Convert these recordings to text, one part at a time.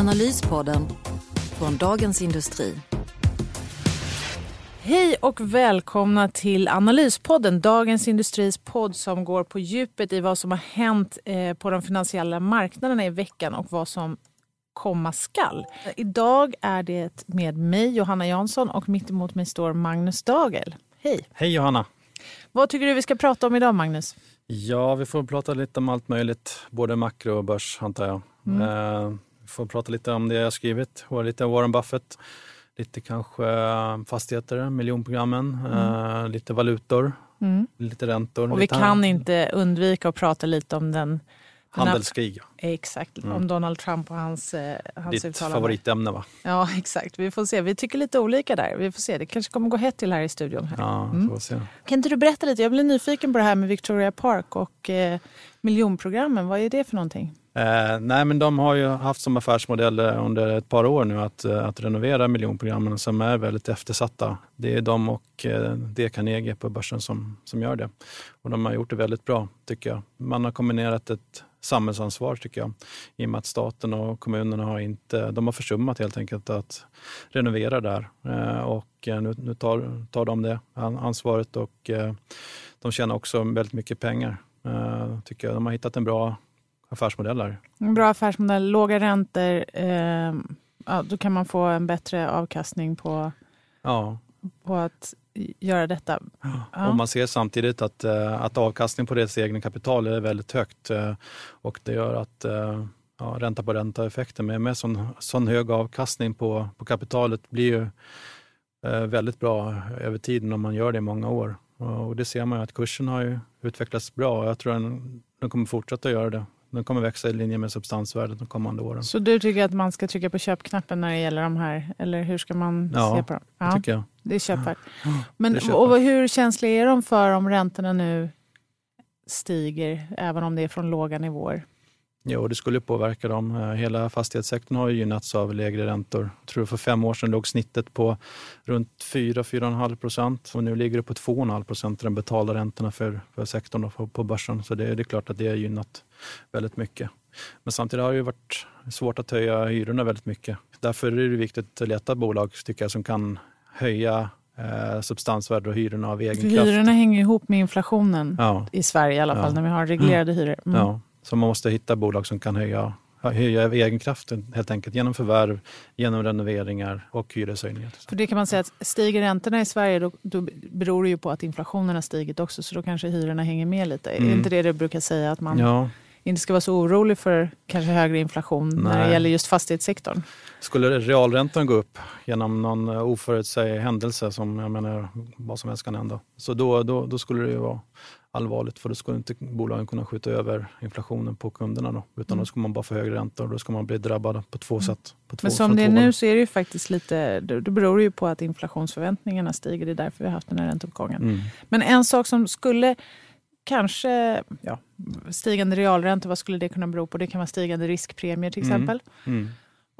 Analyspodden från Dagens Industri. Hej och välkomna till Analyspodden, Dagens Industris podd som går på djupet i vad som har hänt eh, på de finansiella marknaderna i veckan och vad som komma skall. Idag är det med mig, Johanna Jansson, och mitt emot mig står Magnus Dagel. Hej! Hej Johanna! Vad tycker du vi ska prata om idag, Magnus? Ja, vi får prata lite om allt möjligt, både makro och börs antar jag. Mm. Eh, får prata lite om det jag skrivit, lite Warren Buffett, lite kanske eh, fastigheter, miljonprogrammen, mm. eh, lite valutor, mm. lite räntor. Och vi kan här. inte undvika att prata lite om den Handelskrig. Exakt, mm. om Donald Trump och hans, eh, hans Ditt uttalande. favoritämne va? Ja, exakt. Vi får se. Vi tycker lite olika där. Vi får se. Det kanske kommer gå hett till här i studion. Här. Ja, mm. får se. Kan inte du berätta lite? Jag blir nyfiken på det här med Victoria Park och eh, miljonprogrammen. Vad är det för någonting? Eh, nej, men de har ju haft som affärsmodell eh, under ett par år nu att, eh, att renovera miljonprogrammen som är väldigt eftersatta. Det är de och eh, det Carnegie på börsen som, som gör det. Och de har gjort det väldigt bra tycker jag. Man har kombinerat ett samhällsansvar tycker jag. I och med att staten och kommunerna har, inte, de har försummat helt enkelt att renovera där. Eh, och eh, nu, nu tar, tar de det ansvaret och eh, de tjänar också väldigt mycket pengar. Tycker jag. De har hittat en bra affärsmodell där. En bra affärsmodell, låga räntor. Eh, ja, då kan man få en bättre avkastning på, ja. på att göra detta. Ja. Och man ser samtidigt att, eh, att avkastning på deras egna kapital är väldigt högt eh, och det gör att eh, ja, ränta på ränta-effekten med, med sån, sån hög avkastning på, på kapitalet blir ju väldigt bra över tiden om man gör det i många år. Och det ser man ju att kursen har ju utvecklats bra och jag tror den, den kommer fortsätta göra det den kommer växa i linje med substansvärdet de kommande åren. Så du tycker att man ska trycka på köpknappen när det gäller de här? Eller hur ska man ja, se på dem? Ja, det tycker jag. Det är köpvärt. Men är och hur känsliga är de för om räntorna nu stiger, även om det är från låga nivåer? Jo, det skulle påverka dem. Eh, hela fastighetssektorn har ju gynnats av lägre räntor. Jag tror för fem år sedan låg snittet på runt 4-4,5 procent och nu ligger det på 2,5 procent den betalda räntorna för, för sektorn på, på börsen. Så det, det är klart att det har gynnat väldigt mycket. Men samtidigt har det varit svårt att höja hyrorna väldigt mycket. Därför är det viktigt att leta bolag tycker jag, som kan höja eh, substansvärde och hyrorna av egen För kraft. Hyrorna hänger ihop med inflationen ja. i Sverige i alla fall, ja. när vi har reglerade hyror. Mm. Ja. Så man måste hitta bolag som kan höja höja egenkraften helt enkelt genom förvärv, genom renoveringar och hyreshöjningar. För det kan man säga att stiger räntorna i Sverige då, då beror det ju på att inflationen har stigit också så då kanske hyrorna hänger med lite. Mm. Är inte det du brukar säga att man ja. inte ska vara så orolig för kanske högre inflation Nej. när det gäller just fastighetssektorn? Skulle realräntan gå upp genom någon oförutsedd händelse som jag menar vad som helst kan hända, så då, då, då skulle det ju vara allvarligt för då skulle inte bolagen kunna skjuta över inflationen på kunderna. Då, utan mm. då ska man bara få högre räntor och då ska man bli drabbad på två mm. sätt. På två, Men som det är nu så är det ju faktiskt lite, det beror ju på att inflationsförväntningarna stiger. Det är därför vi har haft den här ränteuppgången. Mm. Men en sak som skulle kanske, ja, stigande realräntor, vad skulle det kunna bero på? Det kan vara stigande riskpremier till mm. exempel. Mm.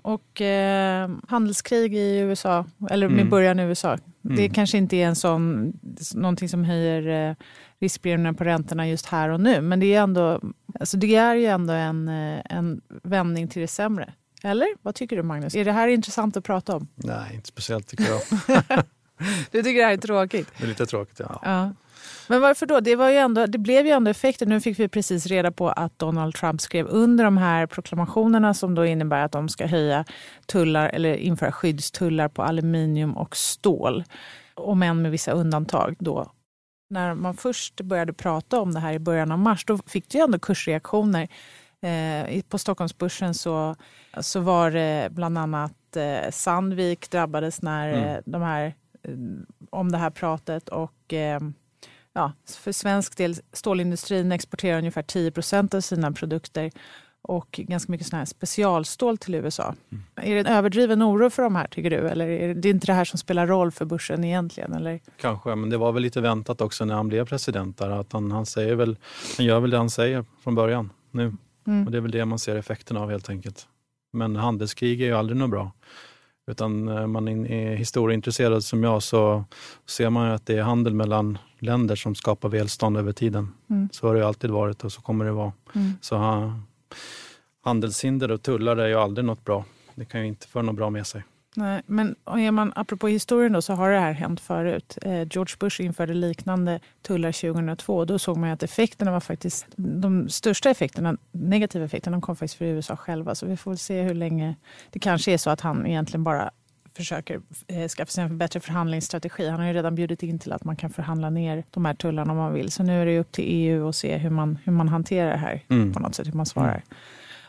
Och eh, handelskrig i USA, eller med mm. början i USA. Mm. Det kanske inte är en sån, någonting som höjer eh, riskpremierna på räntorna just här och nu. Men det är, ändå, alltså det är ju ändå en, eh, en vändning till det sämre. Eller? Vad tycker du Magnus? Är det här intressant att prata om? Nej, inte speciellt tycker jag. du tycker det här är tråkigt? Det är lite tråkigt, ja. ja. Men varför då? Det, var ju ändå, det blev ju ändå effekter. Nu fick vi precis reda på att Donald Trump skrev under de här proklamationerna som då innebär att de ska höja tullar eller införa skyddstullar på aluminium och stål. Om än med vissa undantag då. När man först började prata om det här i början av mars då fick ju ändå kursreaktioner. Eh, på Stockholmsbörsen så, så var det bland annat eh, Sandvik drabbades när mm. eh, de här, eh, om det här pratet och eh, ja, för svensk del, stålindustrin exporterar ungefär 10 procent av sina produkter och ganska mycket sån här specialstål till USA. Mm. Är det en överdriven oro för de här tycker du? Eller är det inte det här som spelar roll för börsen egentligen? Eller? Kanske, men det var väl lite väntat också när han blev president. Där, att han, han, säger väl, han gör väl det han säger från början nu. Mm. Och det är väl det man ser effekten av helt enkelt. Men handelskrig är ju aldrig något bra. Utan eh, man är historieintresserad som jag så ser man att det är handel mellan länder som skapar välstånd över tiden. Mm. Så har det alltid varit och så kommer det vara. Mm. Så handelshinder och tullar är ju aldrig något bra. Det kan ju inte föra något bra med sig. Nej, men är man, apropå historien då, så har det här hänt förut. Eh, George Bush införde liknande tullar 2002. Då såg man att effekterna var faktiskt, de största effekterna, negativa effekterna, kom faktiskt för USA själva. Så vi får väl se hur länge. Det kanske är så att han egentligen bara försöker eh, skaffa sig en bättre förhandlingsstrategi. Han har ju redan bjudit in till att man kan förhandla ner de här tullarna om man vill. Så nu är det upp till EU att se hur man, hur man hanterar det här mm. på något sätt, hur man svarar. Mm.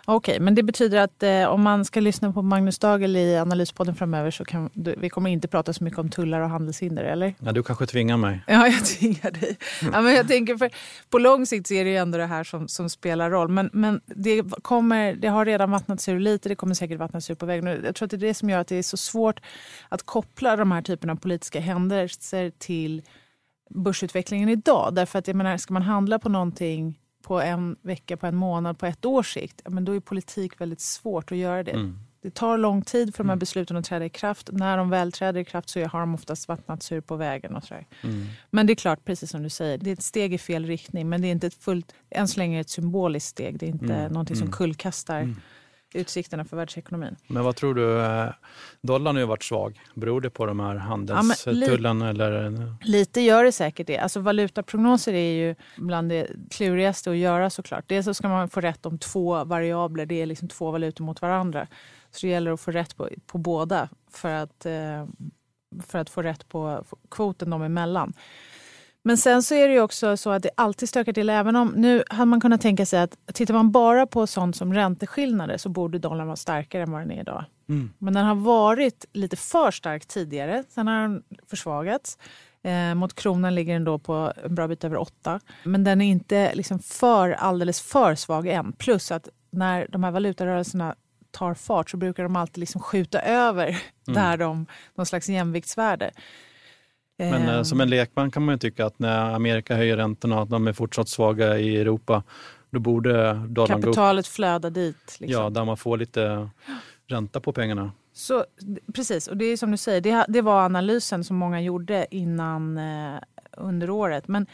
Okej, okay, men det betyder att eh, om man ska lyssna på Magnus Dagel i Analyspodden framöver så kan du, vi kommer inte prata så mycket om tullar och handelshinder, eller? Ja, du kanske tvingar mig. Ja, jag tvingar dig. Ja, men jag tänker för, på lång sikt så är det ju ändå det här som, som spelar roll. Men, men det, kommer, det har redan vattnats ur lite, det kommer säkert vattnas ur på vägen. Jag tror att det är det som gör att det är så svårt att koppla de här typerna av politiska händelser till börsutvecklingen idag. Därför att jag menar, ska man handla på någonting på en vecka, på en månad, på ett års sikt, men då är politik väldigt svårt att göra det. Mm. Det tar lång tid för de här mm. besluten att träda i kraft. När de väl träder i kraft så har de oftast vattnats ur på vägen. Och sådär. Mm. Men det är klart, precis som du säger, det är ett steg i fel riktning. Men det är inte ett fullt, än så länge ett symboliskt steg. Det är inte mm. någonting som mm. kullkastar mm utsikterna för världsekonomin. Men vad tror du, eh, dollarn har ju varit svag. Beror det på de här handelstullarna? Ja, li lite gör det säkert det. Alltså valutaprognoser är ju bland det klurigaste att göra såklart. Dels så ska man få rätt om två variabler, det är liksom två valutor mot varandra. Så det gäller att få rätt på, på båda för att, eh, för att få rätt på kvoten dem emellan. Men sen så är det ju också så att det alltid stökar till. Även om, nu hade man kunnat tänka sig att tittar man bara på sånt som ränteskillnader så borde dollarn vara starkare än vad den är idag. Mm. Men den har varit lite för stark tidigare. Sen har den försvagats. Eh, mot kronan ligger den då på en bra bit över 8. Men den är inte liksom för, alldeles för svag än. Plus att när de här valutarörelserna tar fart så brukar de alltid liksom skjuta över mm. där de, någon slags jämviktsvärde. Men eh, som en lekman kan man ju tycka att när Amerika höjer räntorna och att de är fortsatt svaga i Europa, då borde dollarn Kapitalet flöda dit. Liksom. Ja, där man får lite ränta på pengarna. Så, precis, och det är som du säger, det, det var analysen som många gjorde innan eh, under året. Men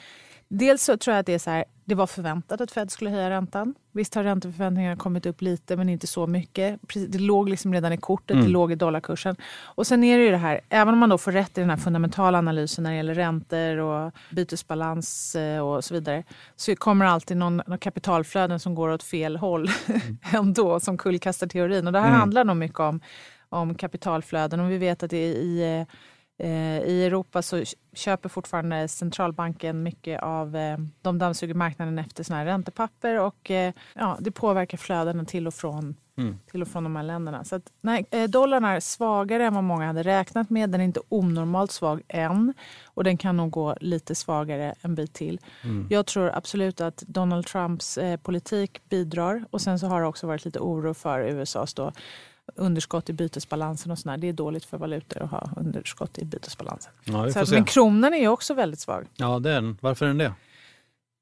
dels så tror jag att det är så här, det var förväntat att Fed skulle höja räntan. Visst har ränteförväntningarna kommit upp lite, men inte så mycket. Det låg liksom redan i kortet, mm. det låg i dollarkursen. Och sen är det ju det här, även om man då får rätt i den här fundamentala analysen när det gäller räntor och bytesbalans eh, och så vidare, så kommer alltid någon, någon kapitalflöden som går åt fel håll mm. ändå, som kullkastar teorin. Och det här mm. handlar nog mycket om, om kapitalflöden. Och vi vet att det är i Eh, I Europa så köper fortfarande centralbanken mycket av, eh, de dammsuger marknaden efter såna här räntepapper och eh, ja, det påverkar flödena till och från, mm. till och från de här länderna. Så att, nej, dollarn är svagare än vad många hade räknat med. Den är inte onormalt svag än och den kan nog gå lite svagare en bit till. Mm. Jag tror absolut att Donald Trumps politik bidrar och sen så har det också varit lite oro för USAs då underskott i bytesbalansen och sådär. Det är dåligt för valutor att ha underskott i bytesbalansen. Ja, så, men kronan är ju också väldigt svag. Ja, det är den. Varför är den det?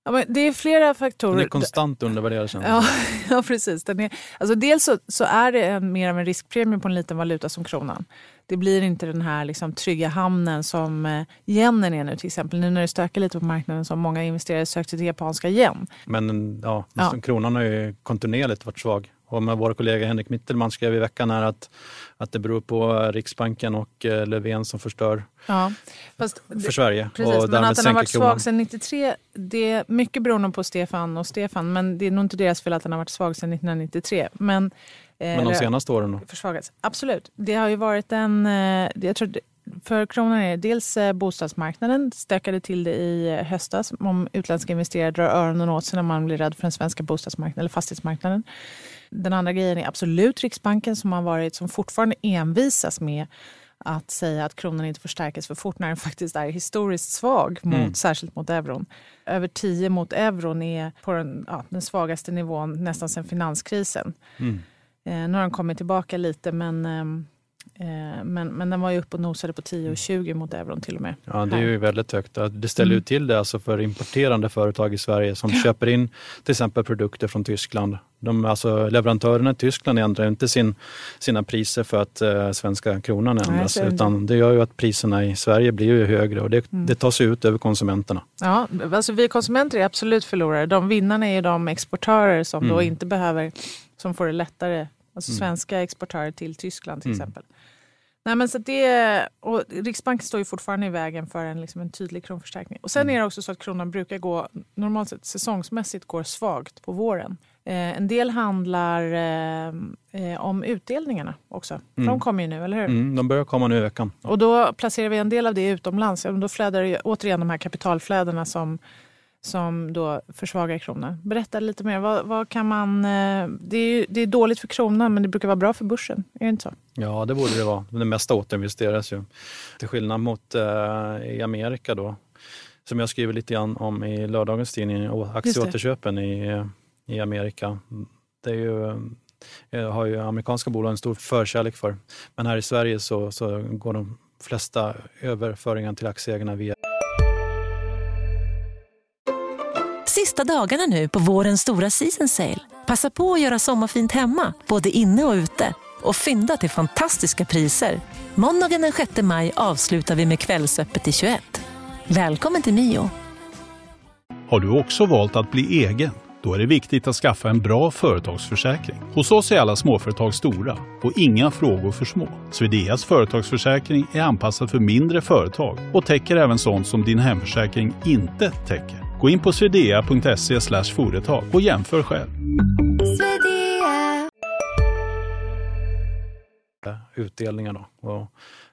Ja, men det är flera faktorer. Den är konstant undervärderad ja, ja, precis. Den är, alltså dels så, så är det en, mer av en riskpremie på en liten valuta som kronan. Det blir inte den här liksom, trygga hamnen som eh, yenen är nu till exempel. Nu när det stökar lite på marknaden så har många investerare sökt till japanska yen. Men ja, ja. kronan har ju kontinuerligt varit svag. Och med vår kollega Henrik Mittelman skrev i veckan här att, att det beror på Riksbanken och eh, Löfven som förstör ja, för Sverige. Precis, och men att den har varit svag sedan 93, det är mycket beroende på Stefan och Stefan, men det är nog inte deras fel att den har varit svag sedan 1993. Men, eh, men de senaste åren då? Försvagats. Absolut. Det har ju varit en... Eh, jag tror för kronan är det dels bostadsmarknaden, stökade till det i höstas om utländska investerare drar öronen åt sig när man blir rädd för den svenska bostadsmarknaden eller fastighetsmarknaden. Den andra grejen är absolut Riksbanken som har varit, som fortfarande envisas med att säga att kronan inte får stärkas för fort när den faktiskt är historiskt svag, mot, mm. särskilt mot euron. Över 10 mot euron är på den, ja, den svagaste nivån nästan sedan finanskrisen. Mm. Eh, nu har den kommit tillbaka lite men eh, Eh, men, men den var ju uppe och nosade på 10 och 20 mot euron till och med. Ja, det är ju väldigt högt. Det ställer mm. ju till det alltså för importerande företag i Sverige som köper in till exempel produkter från Tyskland. De, alltså, leverantörerna i Tyskland ändrar inte sin, sina priser för att eh, svenska kronan ändras. Nej, utan det gör ju att priserna i Sverige blir ju högre och det, mm. det tar sig ut över konsumenterna. Ja, alltså vi konsumenter är absolut förlorare. De vinnarna är de exportörer som mm. då inte behöver, som får det lättare Alltså mm. svenska exportörer till Tyskland till mm. Nej, men så det, och Riksbanken står ju fortfarande i vägen för en, liksom en tydlig kronförstärkning. Och sen mm. är det också så att kronan brukar gå, normalt sett säsongsmässigt går svagt på våren. Eh, en del handlar eh, eh om utdelningarna också. Mm. De kommer ju nu, eller hur? Mm, de börjar komma nu i veckan. Och då placerar vi en del av det utomlands. Då flödar det återigen de här kapitalflödena som som då försvagar kronan. Berätta lite mer. Vad, vad kan man, eh, det, är, det är dåligt för kronan men det brukar vara bra för börsen. Är det inte så? Ja, det borde det vara. Det mesta återinvesteras ju. Till skillnad mot eh, i Amerika då, som jag skriver lite grann om i lördagens tidning, aktieåterköpen i, i Amerika. Det är ju eh, har ju amerikanska bolag en stor förkärlek för. Men här i Sverige så, så går de flesta överföringar till aktieägarna via Sista dagarna nu på vårens stora season sale. Passa på att göra sommarfint hemma, både inne och ute. Och fynda till fantastiska priser. Måndagen den 6 maj avslutar vi med Kvällsöppet i 21. Välkommen till Mio. Har du också valt att bli egen? Då är det viktigt att skaffa en bra företagsförsäkring. Hos oss är alla småföretag stora och inga frågor för små. Swedeas företagsförsäkring är anpassad för mindre företag och täcker även sånt som din hemförsäkring inte täcker. Gå in på swedea.se företag och jämför själv. Utdelningar då. Och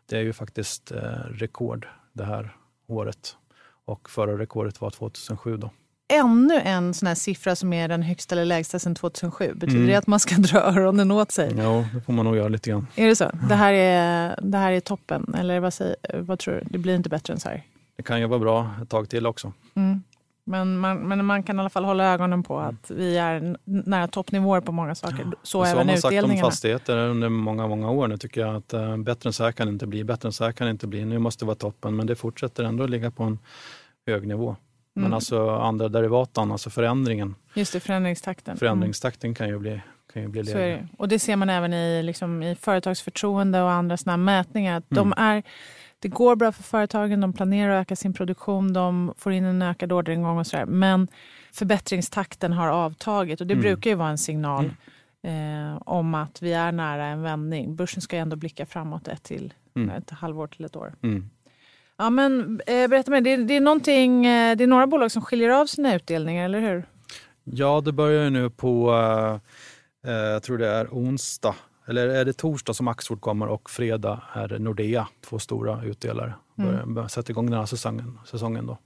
det är ju faktiskt eh, rekord det här året och förra rekordet var 2007. Då. Ännu en sån här siffra som är den högsta eller lägsta sedan 2007. Betyder mm. det att man ska dra öronen åt sig? Ja, det får man nog göra lite grann. Är det så? Det här är, det här är toppen? Eller vad, säger, vad tror du? Det blir inte bättre än så här? Det kan ju vara bra ett tag till också. Mm. Men man, men man kan i alla fall hålla ögonen på att vi är nära toppnivåer på många saker. Så, så även har man sagt om fastigheter under många, många år. Nu tycker jag att uh, bättre än så här kan det inte bli. Bättre än så här kan det inte bli. Nu måste det vara toppen, men det fortsätter ändå ligga på en hög nivå. Mm. Men alltså andra derivaten, alltså förändringen. Just det, förändringstakten. Förändringstakten mm. kan ju bli kan ju bli lägre. Det. Och det ser man även i, liksom, i företagsförtroende och andra såna mätningar. Att mm. de är det går bra för företagen, de planerar att öka sin produktion, de får in en ökad orderingång och sådär. Men förbättringstakten har avtagit och det mm. brukar ju vara en signal mm. eh, om att vi är nära en vändning. Börsen ska ju ändå blicka framåt ett, till, mm. ett halvår till ett år. Mm. Ja, men, eh, berätta mig, det, det, är eh, det är några bolag som skiljer av sina utdelningar, eller hur? Ja, det börjar ju nu på, eh, eh jag tror det är onsdag eller är det torsdag som Axfood kommer och fredag är Nordea, två stora utdelare. Mm. Sätter igång den här säsongen, säsongen då.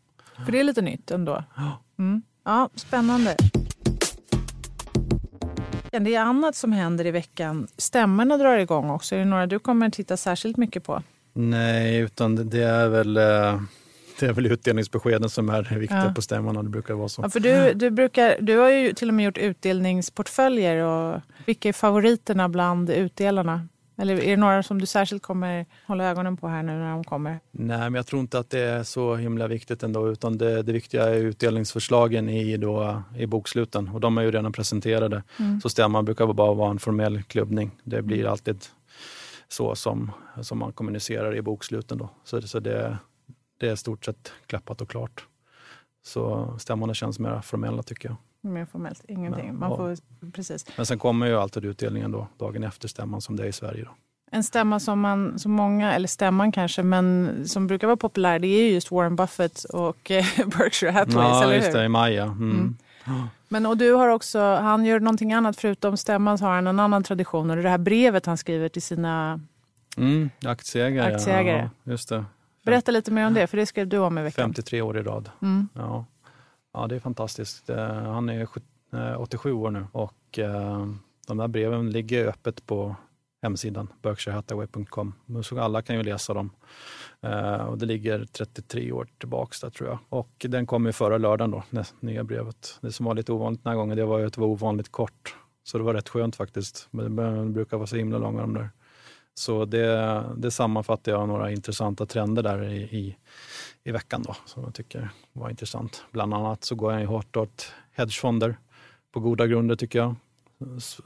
För det är lite nytt ändå. Ja. Mm. Ja, spännande. Det är annat som händer i veckan. Stämmorna drar igång också. Är det några du kommer titta särskilt mycket på? Nej, utan det är väl eh, det är väl utdelningsbeskeden som är viktiga ja. på stämman. Det brukar vara så. Ja, för du, du, brukar, du har ju till och med gjort utdelningsportföljer. Och vilka är favoriterna bland utdelarna? Eller är det några som du särskilt kommer hålla ögonen på här nu när de kommer? Nej, men jag tror inte att det är så himla viktigt ändå. Utan det, det viktiga är utdelningsförslagen i, då, i boksluten. Och de är ju redan presenterade. Mm. Så stämman brukar bara vara en formell klubbning. Det blir mm. alltid så som, som man kommunicerar i boksluten. Då. Så, så det, det är i stort sett klappat och klart. Så stämmorna känns mer formella tycker jag. Mer formellt, ingenting. Man får, precis. Men sen kommer ju alltid utdelningen då, dagen efter stämman som det är i Sverige. Då. En stämma som, man, som många, eller stämman kanske, men som brukar vara populär det är ju just Warren Buffett och eh, Berkshire Hathaway, ja, eller just det, i maj ja. Mm. Mm. Men och du har också, han gör någonting annat förutom stämman så har han en annan tradition och det här brevet han skriver till sina mm, aktieägare. aktieägare. Ja, just det. Berätta lite mer om det, för det skrev du om i veckan. 53 år i rad. Mm. Ja. ja, det är fantastiskt. Eh, han är 87 eh, år nu och eh, de där breven ligger öppet på hemsidan, berkshirehathaway.com. Så alla kan ju läsa dem. Och det ligger 33 år tillbaks där tror jag. Och den kom ju förra lördagen då, det nya brevet. Det som var lite ovanligt den här gången, det var ju att det var ovanligt kort. Så det var rätt skönt faktiskt. Men det brukar vara så himla långa de där. Så det, det sammanfattar jag några intressanta trender där i, i, i, veckan då, som jag tycker var intressant. Bland annat så går jag hårt åt hedgefonder på goda grunder tycker jag.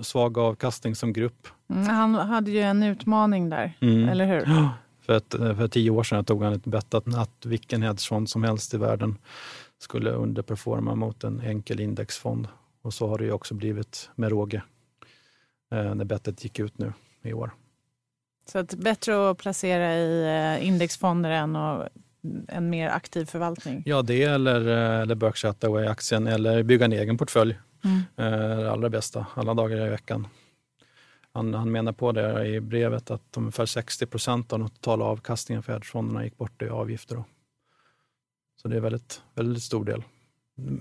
Svag avkastning som grupp. Mm, han hade ju en utmaning där, mm. eller hur? Ja, för, ett, för tio år sedan tog han ett bett att, att vilken hedgefond som helst i världen skulle underperforma mot en enkel indexfond. Och så har det ju också blivit med råge eh, när bettet gick ut nu i år. Så att bättre att placera i eh, indexfonder än att en mer aktiv förvaltning? Ja, det eller, eh, eller Berkshire Hathaway-aktien eller bygga en egen portfölj. Mm. Eh, det allra bästa, alla dagar i veckan. Han, han menar på det i brevet att ungefär 60 procent av den totala avkastningen för hedgefonderna gick bort i avgifter. Då. Så det är väldigt, väldigt stor del.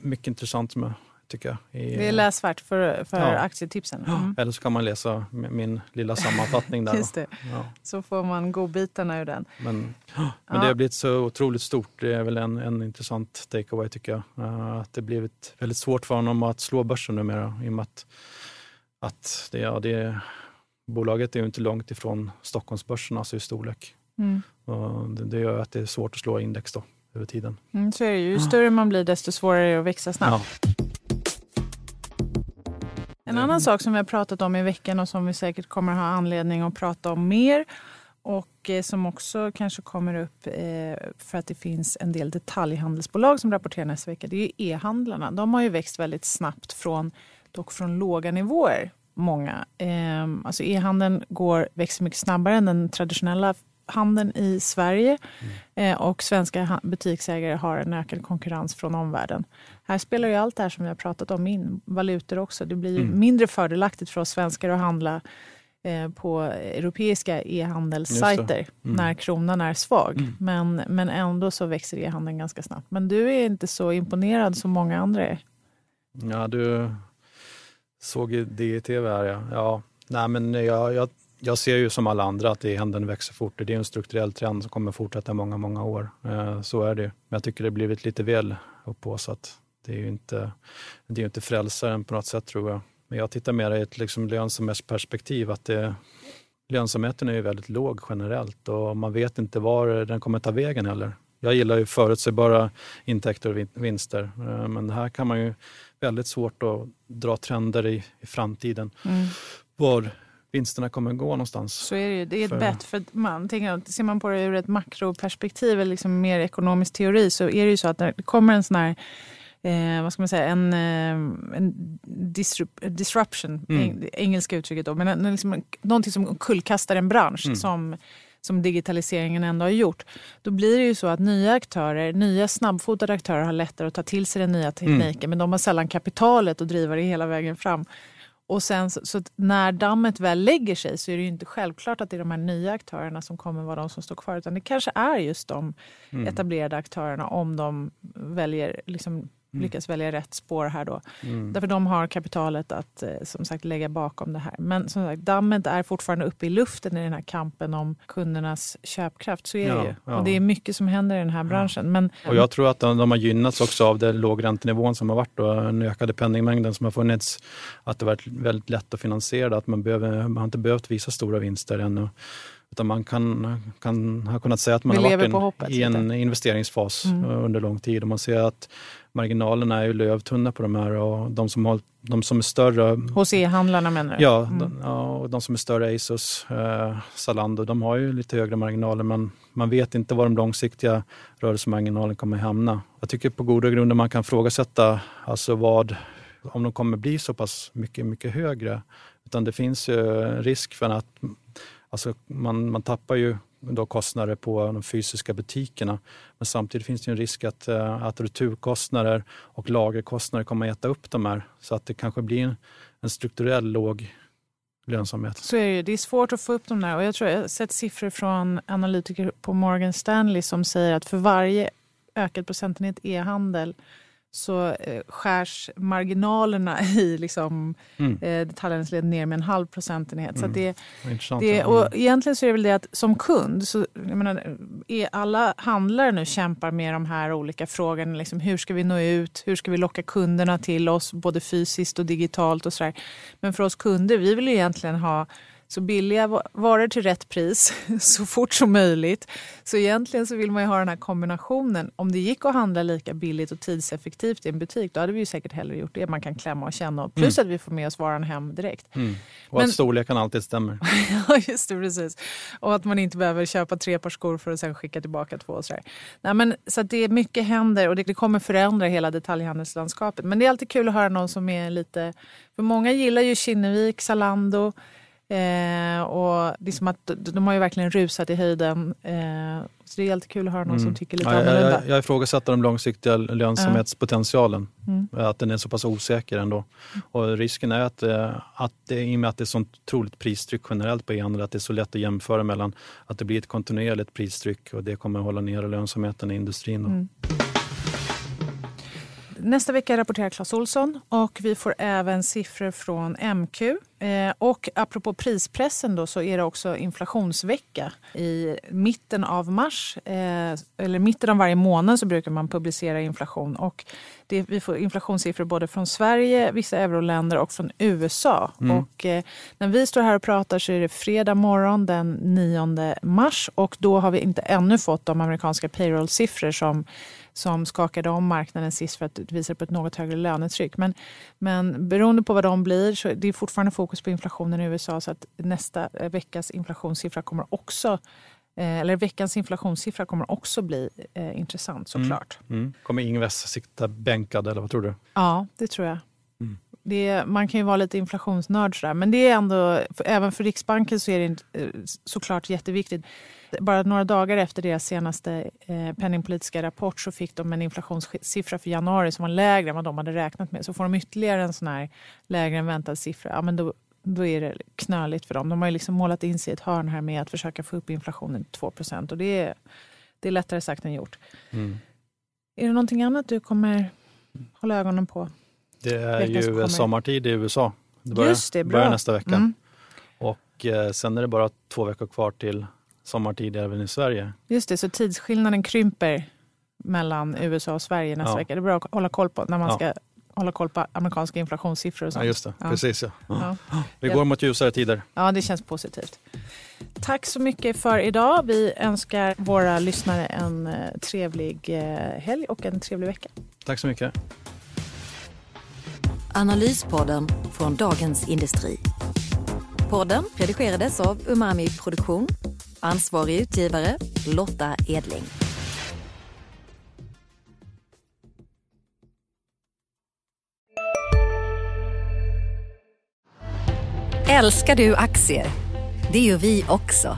Mycket intressant med tycker jag. I, det är läsvärt för, för ja. aktietipsen. Mm. Eller så kan man läsa min lilla sammanfattning där. Just det. Ja. Så får man godbitarna ur den. Men, men ja. det har blivit så otroligt stort. Det är väl en, en intressant takeaway tycker jag. Uh, att det blivit väldigt svårt för honom att slå börsen numera i och med att, att det, ja, det, bolaget är ju inte långt ifrån Stockholmsbörsen alltså i storlek. Mm. Det, det gör att det är svårt att slå index då över tiden. Mm, så är det ju. Ju större man blir desto svårare är det att växa snabbt. Ja. En annan sak som vi har pratat om i veckan och som vi säkert kommer ha anledning att prata om mer och eh, som också kanske kommer upp eh, för att det finns en del detaljhandelsbolag som rapporterar nästa vecka. Det är e-handlarna. De har ju växt väldigt snabbt från, dock från låga nivåer. Många. Ehm, alltså e-handeln går, växer mycket snabbare än den traditionella handeln i Sverige mm. och svenska butiksägare har en ökad konkurrens från omvärlden. Här spelar ju allt det här som vi har pratat om in, valutor också. Det blir mm. mindre fördelaktigt för oss svenskar att handla eh, på europeiska e-handelssajter mm. när kronan är svag. Mm. Men, men ändå så växer e-handeln ganska snabbt. Men du är inte så imponerad som många andra är. Ja, du såg det i tv här ja. ja nej, men jag, jag jag ser ju som alla andra att e-handeln växer fort. Det är en strukturell trend som kommer fortsätta många, många år. Eh, så är det. Men jag tycker det blivit lite väl upphaussat. Det är ju inte, det är inte frälsaren på något sätt tror jag. Men jag tittar mer i ett liksom lönsamhetsperspektiv. Att det, lönsamheten är ju väldigt låg generellt och man vet inte var den kommer ta vägen heller. Jag gillar ju förutsägbara intäkter och vinster, eh, men här kan man ju väldigt svårt att dra trender i, i framtiden. Mm. Var vinsterna kommer gå någonstans. Så är det ju. Det är ett för... bett. För man, tänker, ser man på det ur ett makroperspektiv, eller liksom mer ekonomisk teori, så är det ju så att när det kommer en sån här eh, vad ska man säga, en, eh, en disrup disruption, mm. engelska uttrycket då, men en, liksom, någonting som kullkastar en bransch mm. som som digitaliseringen ändå har gjort, då blir det ju så att nya aktörer, nya snabbfotade aktörer har lättare att ta till sig den nya tekniken, mm. men de har sällan kapitalet att driva det hela vägen fram. Och sen så, så när dammet väl lägger sig så är det ju inte självklart att det är de här nya aktörerna som kommer vara de som står kvar. Utan det kanske är just de mm. etablerade aktörerna om de väljer liksom mm. lyckas välja rätt spår här då. Mm. Därför de har kapitalet att eh, som sagt lägga bakom det här. Men som sagt, dammet är fortfarande uppe i luften i den här kampen om kundernas köpkraft. Så är ja, det ju. Ja. Och det är mycket som händer i den här branschen. Ja. Men, och jag tror att de, de har gynnats också av den lågräntenivån som har varit och den ökade penningmängden som har funnits. Att det har varit väldigt lätt att finansiera det. Att man, behöver, man har inte behövt visa stora vinster ännu. Utan man kan, kan ha kunnat säga att man Vi har varit en, hoppet, i en investeringsfas mm. under lång tid. Och man ser att marginalerna är ju lövtunna på de här och de som, har, de som är större... Hos e-handlarna menar du? Ja, mm. de, ja, och de som är större, Asos, eh, Zalando, de har ju lite högre marginaler men man vet inte var de långsiktiga rörelsemarginalerna kommer hamna. Jag tycker på goda grunder man kan frågasätta alltså vad, om de kommer bli så pass mycket, mycket högre. Utan det finns ju risk för att alltså man, man tappar ju då kostnader på de fysiska butikerna. Men samtidigt finns det en risk att, eh, att returkostnader och lagerkostnader kommer att äta upp de här så att det kanske blir en, en strukturell låg lönsamhet. Så är det, det är svårt att få upp de där och jag tror jag har sett siffror från analytiker på Morgan Stanley som säger att för varje ökad procentenhet e-handel så eh, skärs marginalerna i liksom, Mm. eh, detaljhandelsled ner med en halv procentenhet. Så Mm. att det, det, och egentligen så är det väl det att som kund, så, menar, är alla handlare nu kämpar med de här olika frågorna. Liksom, hur ska vi nå ut? Hur ska vi locka kunderna till oss, både fysiskt och digitalt? och så där. Men för oss kunder, vi vill ju egentligen ha så billiga va- varor till rätt pris så fort som möjligt. Så egentligen så vill man ju ha den här kombinationen. Om det gick att handla lika billigt och tidseffektivt i en butik, då hade vi ju säkert hellre gjort det. Man kan klämma och känna. och Plus att vi får med oss varan hem direkt. Mm. Och Men- att storleken alltid stämmer. Ja, just det. Precis. Och att man inte behöver köpa tre par skor för att sen skicka tillbaka två. Och så där. Nej, men, så det är mycket händer och det, det kommer förändra hela detaljhandelslandskapet. Men det är alltid kul att höra någon som är lite... För många gillar ju Kinnevik, Zalando. Eh, och det är som att de, har ju verkligen rusat i höjden. Eh, så det är alltid kul att höra någon som tycker lite Mm. Ja, annorlunda. jag, jag, ifrågasätter den långsiktiga lönsamhetspotentialen. Mm. Att den är så pass osäker ändå. Och risken är att, eh, att det, i och med att det är sånt otroligt pristryck generellt på e-handel, att det är så lätt att jämföra mellan att det blir ett kontinuerligt pristryck och det kommer att hålla nere lönsamheten i industrin. Mm. Nästa vecka rapporterar Clas Olsson och vi får även siffror från MQ. Eh, och apropå prispressen då, så är det också inflationsvecka. I mitten av mars, eh, eller mitten av varje månad så brukar man publicera inflation. Och det, vi får inflationssiffror både från Sverige, vissa euroländer och från USA. Och, eh, när vi står här och pratar så är det fredag morgon den 9 mars och då har vi inte ännu fått de amerikanska payroll-siffror som som skakade om marknaden sist för att det visar på ett något högre lönetryck. Men, men beroende på vad de blir så det är fortfarande fokus på inflationen i USA så att nästa eh, veckas inflationssiffra kommer också eh, eller veckans inflationssiffra kommer också bli eh, intressant såklart. Mm. Kommer Ingves sitta bänkad eller vad tror du? Ja, det tror jag. Det, man kan ju vara lite inflationsnörd sådär, men det är ändå, för, även för Riksbanken så är det eh, såklart jätteviktigt. Bara några dagar efter deras senaste eh, penningpolitiska rapport så fick de en inflationssiffra för januari som var lägre än vad de hade räknat med. Så får de ytterligare en sån här lägre än väntad siffra, ja, men då, då är det knöligt för dem. De har ju liksom målat in sig i ett hörn här med att försöka få upp inflationen till 2 och det är, det är lättare sagt än gjort. Mm. Är det någonting annat du kommer hålla ögonen på? Det är Veckan ju sommartid i USA. Det börjar, Just det, bra. börjar nästa vecka. Mm. Och eh, sen är det bara två veckor kvar till sommartid även i Sverige. Just det, så tidsskillnaden krymper mellan USA och Sverige nästa Ja. vecka. Det är bra att hålla koll på när man Ja. ska hålla koll på amerikanska inflationssiffror och sånt. Ja, just det. Ja. Precis ja. Ja. Vi går mot ljusare tider. ja, det känns positivt. Tack så mycket för idag. Vi önskar våra lyssnare en eh, trevlig eh, helg och en trevlig vecka. Tack så mycket. Analyspodden från Dagens Industri. Podden redigerades av Umami Produktion. Ansvarig utgivare Lotta Edling. Älskar du aktier? Det gör vi också.